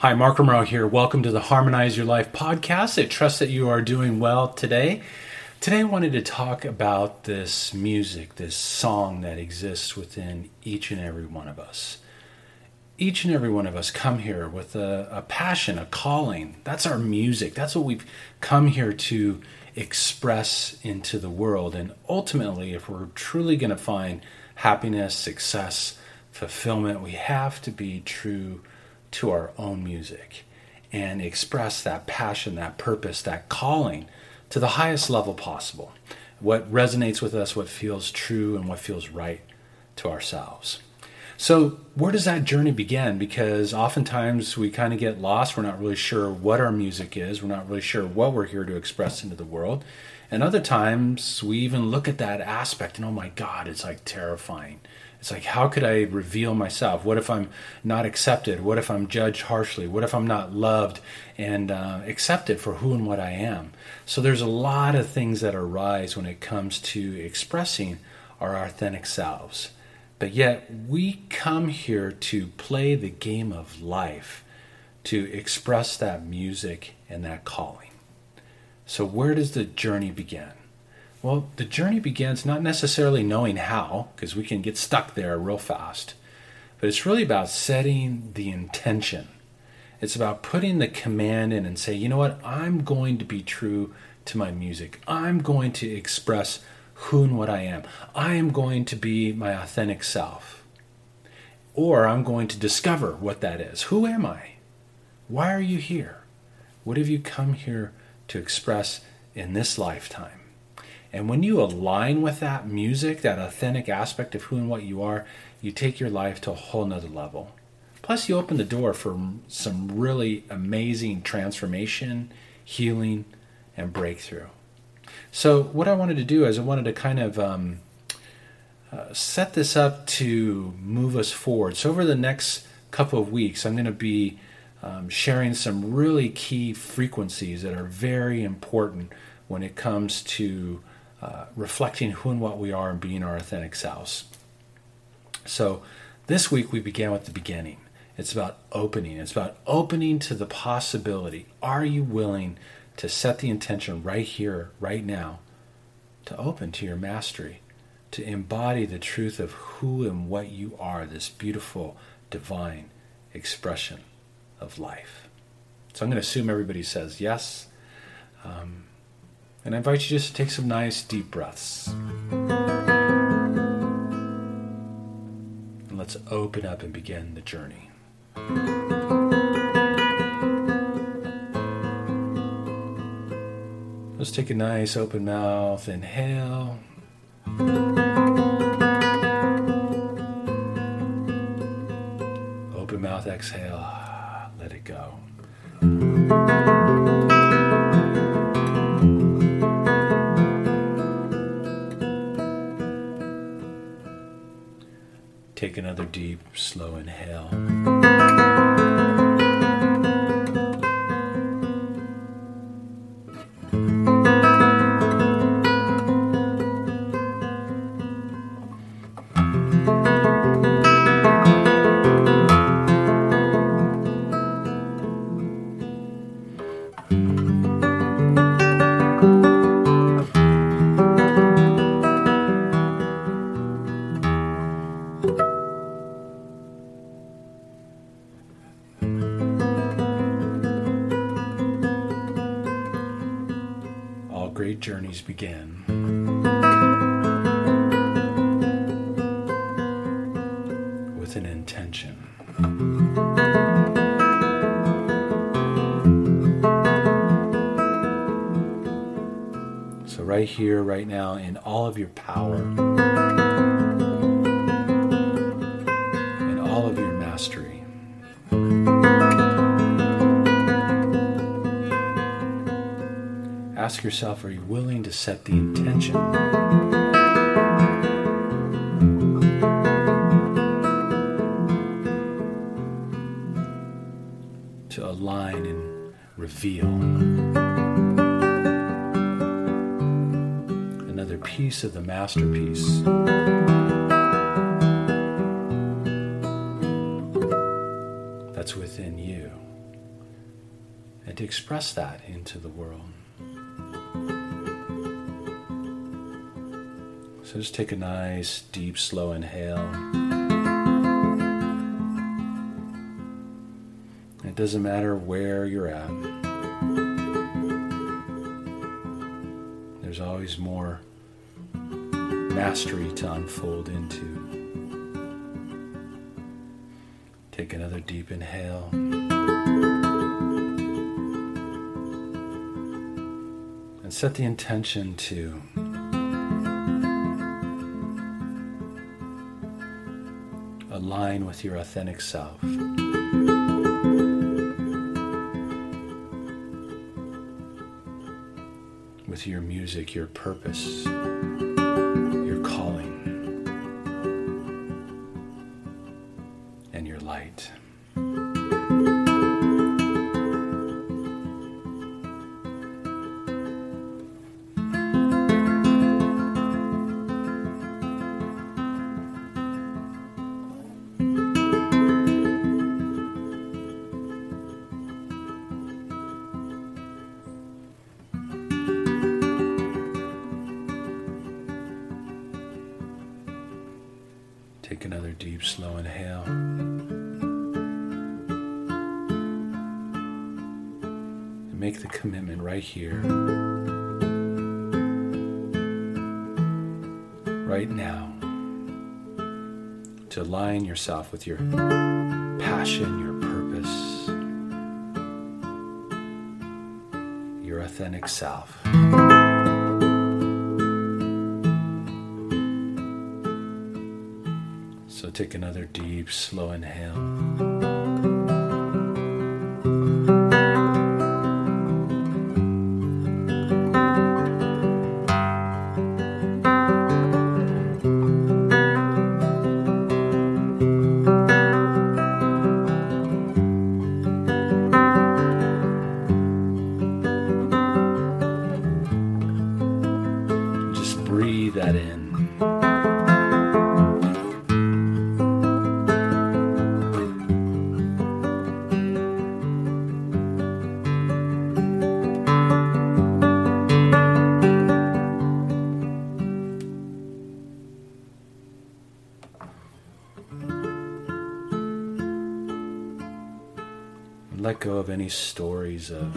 Hi, Mark Romero here. Welcome to the Harmonize Your Life podcast. I trust that you are doing well today. Today, I wanted to talk about this music, this song that exists within each and every one of us. Each and every one of us come here with a, a passion, a calling. That's our music. That's what we've come here to express into the world. And ultimately, if we're truly going to find happiness, success, fulfillment, we have to be true to our own music and express that passion, that purpose, that calling to the highest level possible. What resonates with us, what feels true, and what feels right to ourselves. So, where does that journey begin? Because oftentimes we kind of get lost. We're not really sure what our music is. We're not really sure what we're here to express into the world. And other times we even look at that aspect and, oh my God, it's like terrifying. It's like, how could I reveal myself? What if I'm not accepted? What if I'm judged harshly? What if I'm not loved and uh, accepted for who and what I am? So there's a lot of things that arise when it comes to expressing our authentic selves. But yet, we come here to play the game of life, to express that music and that calling. So, where does the journey begin? Well, the journey begins not necessarily knowing how, because we can get stuck there real fast, but it's really about setting the intention. It's about putting the command in and say, you know what, I'm going to be true to my music. I'm going to express who and what I am. I am going to be my authentic self. Or I'm going to discover what that is. Who am I? Why are you here? What have you come here to express in this lifetime? And when you align with that music, that authentic aspect of who and what you are, you take your life to a whole nother level. Plus, you open the door for some really amazing transformation, healing, and breakthrough. So, what I wanted to do is I wanted to kind of um, uh, set this up to move us forward. So, over the next couple of weeks, I'm going to be um, sharing some really key frequencies that are very important when it comes to uh, reflecting who and what we are and being our authentic selves. So, this week we began with the beginning. It's about opening. It's about opening to the possibility. Are you willing to set the intention right here, right now, to open to your mastery, to embody the truth of who and what you are, this beautiful, divine expression of life? So, I'm going to assume everybody says yes. Um, and I invite you just to take some nice deep breaths. And let's open up and begin the journey. Let's take a nice open mouth, inhale. Open mouth, exhale. Let it go. Take another deep, slow inhale. An intention. So, right here, right now, in all of your power, in all of your mastery. ask yourself are you willing to set the intention? Reveal another piece of the masterpiece. That's within you. and to express that into the world. So just take a nice, deep, slow inhale. Doesn't matter where you're at. There's always more mastery to unfold into. Take another deep inhale. And set the intention to align with your authentic self. With your music, your purpose, slow inhale. And make the commitment right here, right now, to align yourself with your passion, your purpose, your authentic self. Take another deep, slow inhale. Let go of any stories of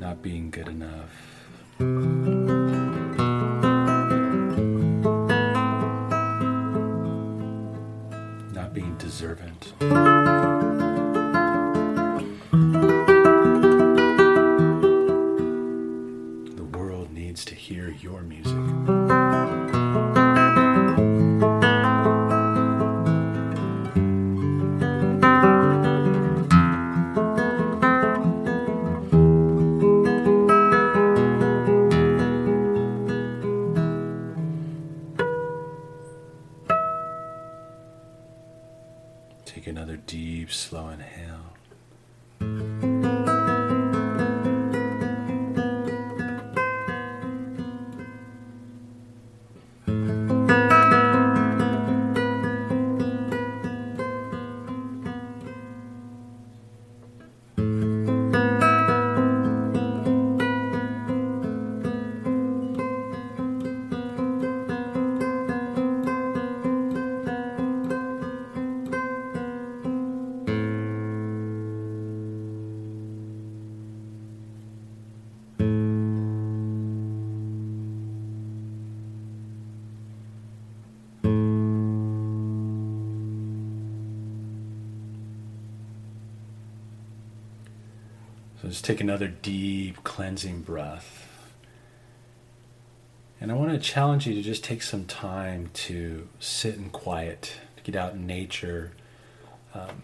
not being good enough. Not being deserving. The world needs to hear your music. Just take another deep cleansing breath. And I want to challenge you to just take some time to sit in quiet, to get out in nature, um,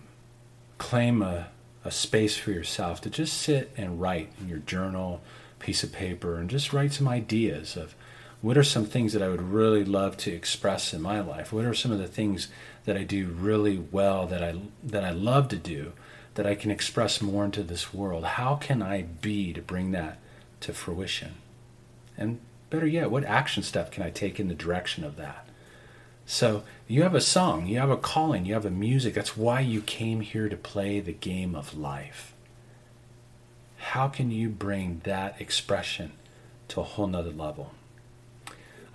claim a, a space for yourself to just sit and write in your journal, piece of paper, and just write some ideas of what are some things that I would really love to express in my life? What are some of the things that I do really well that I that I love to do that I can express more into this world? How can I be to bring that to fruition? And better yet, what action step can I take in the direction of that? So you have a song, you have a calling, you have a music. That's why you came here to play the game of life. How can you bring that expression to a whole nother level?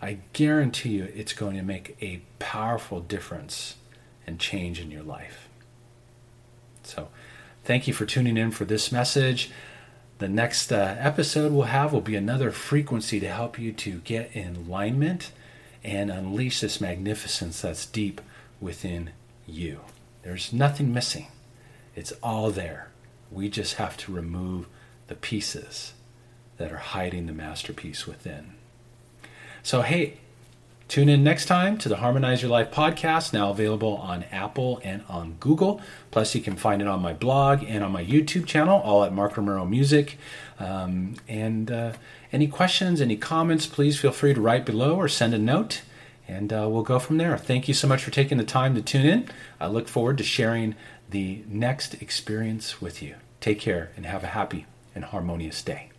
I guarantee you it's going to make a powerful difference and change in your life. So, thank you for tuning in for this message. The next uh, episode we'll have will be another frequency to help you to get in alignment and unleash this magnificence that's deep within you. There's nothing missing, it's all there. We just have to remove the pieces that are hiding the masterpiece within. So, hey, tune in next time to the Harmonize Your Life podcast, now available on Apple and on Google. Plus, you can find it on my blog and on my YouTube channel, all at Mark Romero Music. Um, and uh, any questions, any comments, please feel free to write below or send a note, and uh, we'll go from there. Thank you so much for taking the time to tune in. I look forward to sharing the next experience with you. Take care and have a happy and harmonious day.